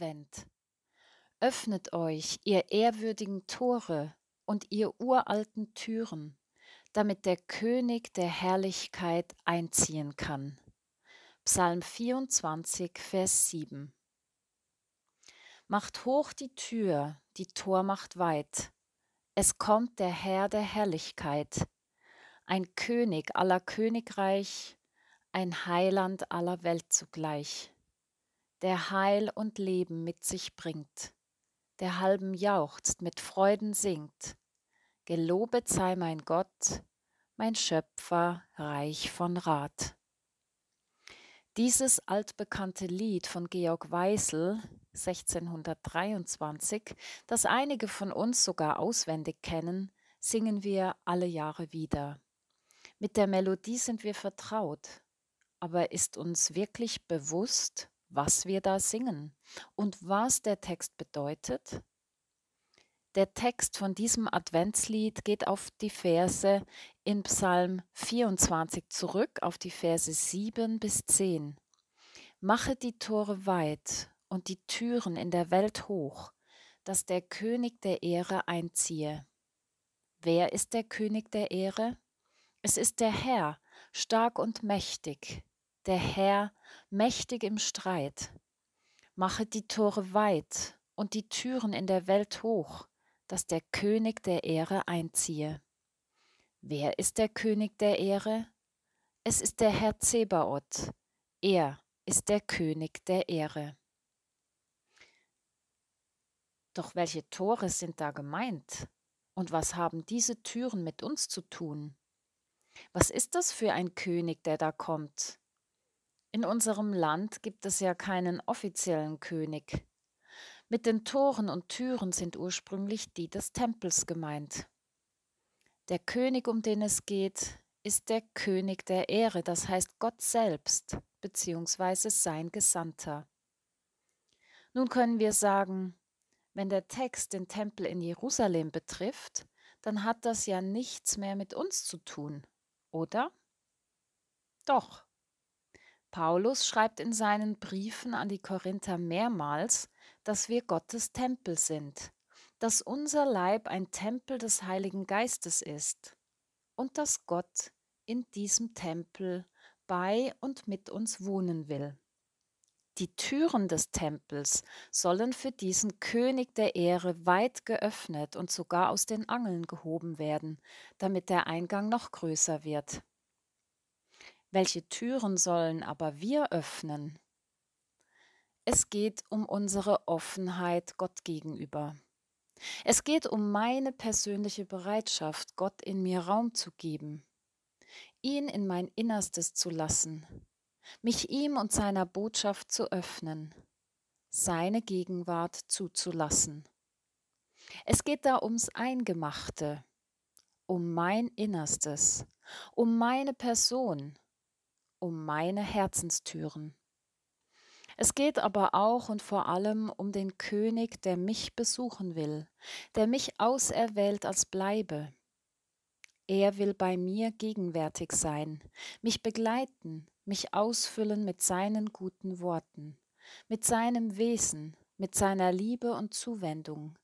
Advent. Öffnet euch, ihr ehrwürdigen Tore und ihr uralten Türen, damit der König der Herrlichkeit einziehen kann. Psalm 24, Vers 7. Macht hoch die Tür, die Tor macht weit. Es kommt der Herr der Herrlichkeit, ein König aller Königreich, ein Heiland aller Welt zugleich der Heil und Leben mit sich bringt, der halben jauchzt, mit Freuden singt. Gelobet sei mein Gott, mein Schöpfer, reich von Rat. Dieses altbekannte Lied von Georg Weisel 1623, das einige von uns sogar auswendig kennen, singen wir alle Jahre wieder. Mit der Melodie sind wir vertraut, aber ist uns wirklich bewusst, was wir da singen und was der Text bedeutet? Der Text von diesem Adventslied geht auf die Verse in Psalm 24 zurück, auf die Verse 7 bis 10. Mache die Tore weit und die Türen in der Welt hoch, dass der König der Ehre einziehe. Wer ist der König der Ehre? Es ist der Herr, stark und mächtig, der Herr mächtig im Streit. Mache die Tore weit und die Türen in der Welt hoch, dass der König der Ehre einziehe. Wer ist der König der Ehre? Es ist der Herr Zebaoth. Er ist der König der Ehre. Doch welche Tore sind da gemeint? Und was haben diese Türen mit uns zu tun? Was ist das für ein König, der da kommt? In unserem Land gibt es ja keinen offiziellen König. Mit den Toren und Türen sind ursprünglich die des Tempels gemeint. Der König, um den es geht, ist der König der Ehre, das heißt Gott selbst, beziehungsweise sein Gesandter. Nun können wir sagen, wenn der Text den Tempel in Jerusalem betrifft, dann hat das ja nichts mehr mit uns zu tun, oder? Doch. Paulus schreibt in seinen Briefen an die Korinther mehrmals, dass wir Gottes Tempel sind, dass unser Leib ein Tempel des Heiligen Geistes ist und dass Gott in diesem Tempel bei und mit uns wohnen will. Die Türen des Tempels sollen für diesen König der Ehre weit geöffnet und sogar aus den Angeln gehoben werden, damit der Eingang noch größer wird. Welche Türen sollen aber wir öffnen? Es geht um unsere Offenheit Gott gegenüber. Es geht um meine persönliche Bereitschaft, Gott in mir Raum zu geben, ihn in mein Innerstes zu lassen, mich ihm und seiner Botschaft zu öffnen, seine Gegenwart zuzulassen. Es geht da ums Eingemachte, um mein Innerstes, um meine Person, um meine Herzenstüren. Es geht aber auch und vor allem um den König, der mich besuchen will, der mich auserwählt als Bleibe. Er will bei mir gegenwärtig sein, mich begleiten, mich ausfüllen mit seinen guten Worten, mit seinem Wesen, mit seiner Liebe und Zuwendung,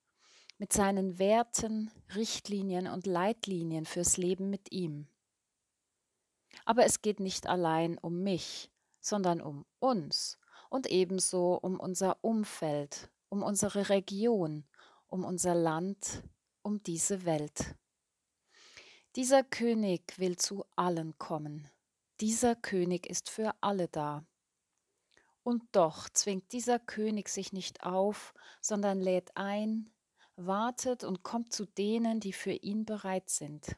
mit seinen Werten, Richtlinien und Leitlinien fürs Leben mit ihm. Aber es geht nicht allein um mich, sondern um uns und ebenso um unser Umfeld, um unsere Region, um unser Land, um diese Welt. Dieser König will zu allen kommen. Dieser König ist für alle da. Und doch zwingt dieser König sich nicht auf, sondern lädt ein, wartet und kommt zu denen, die für ihn bereit sind.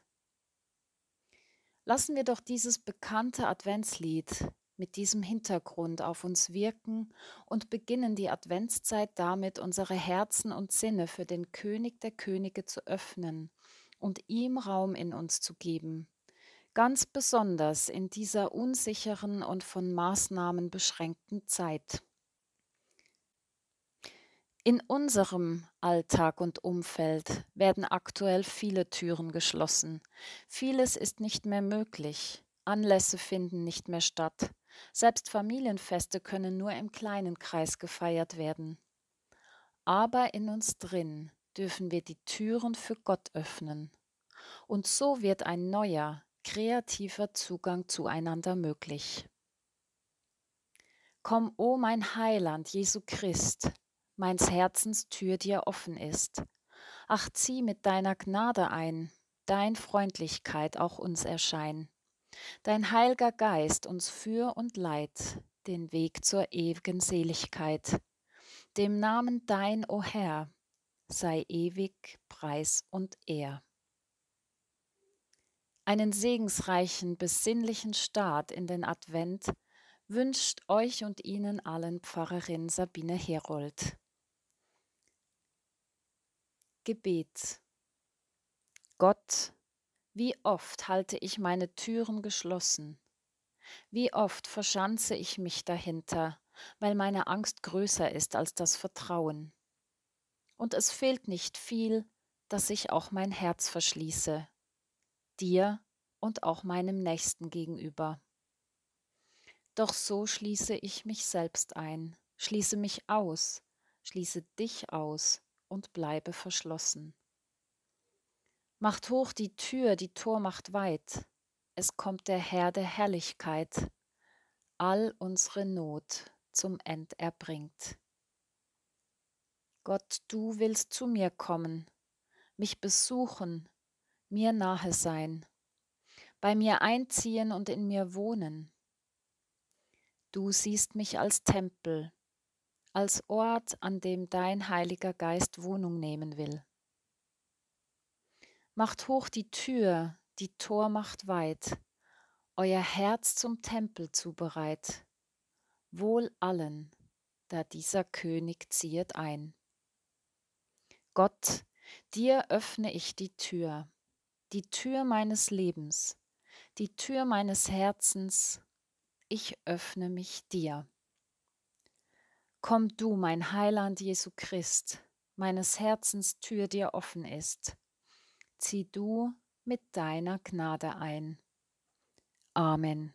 Lassen wir doch dieses bekannte Adventslied mit diesem Hintergrund auf uns wirken und beginnen die Adventszeit damit, unsere Herzen und Sinne für den König der Könige zu öffnen und ihm Raum in uns zu geben, ganz besonders in dieser unsicheren und von Maßnahmen beschränkten Zeit. In unserem Alltag und Umfeld werden aktuell viele Türen geschlossen. Vieles ist nicht mehr möglich. Anlässe finden nicht mehr statt. Selbst Familienfeste können nur im kleinen Kreis gefeiert werden. Aber in uns drin dürfen wir die Türen für Gott öffnen. Und so wird ein neuer, kreativer Zugang zueinander möglich. Komm, o oh mein Heiland, Jesu Christ, meins Herzens Tür dir offen ist. Ach, zieh mit deiner Gnade ein, dein Freundlichkeit auch uns erschein. Dein heilger Geist uns für und leit den Weg zur ewigen Seligkeit. Dem Namen dein, o Herr, sei ewig Preis und Ehr. Einen segensreichen, besinnlichen Start in den Advent wünscht euch und Ihnen allen Pfarrerin Sabine Herold. Gebet. Gott, wie oft halte ich meine Türen geschlossen? Wie oft verschanze ich mich dahinter, weil meine Angst größer ist als das Vertrauen? Und es fehlt nicht viel, dass ich auch mein Herz verschließe, dir und auch meinem Nächsten gegenüber. Doch so schließe ich mich selbst ein, schließe mich aus, schließe dich aus, und bleibe verschlossen. Macht hoch die Tür, die Tor macht weit, es kommt der Herr der Herrlichkeit, all unsere Not zum End erbringt. Gott, du willst zu mir kommen, mich besuchen, mir nahe sein, bei mir einziehen und in mir wohnen. Du siehst mich als Tempel, als Ort, an dem dein Heiliger Geist Wohnung nehmen will. Macht hoch die Tür, die Tor macht weit, euer Herz zum Tempel zubereit. Wohl allen, da dieser König ziehet ein. Gott, dir öffne ich die Tür, die Tür meines Lebens, die Tür meines Herzens, ich öffne mich dir. Komm du, mein Heiland Jesu Christ, meines Herzens Tür dir offen ist. Zieh du mit deiner Gnade ein. Amen.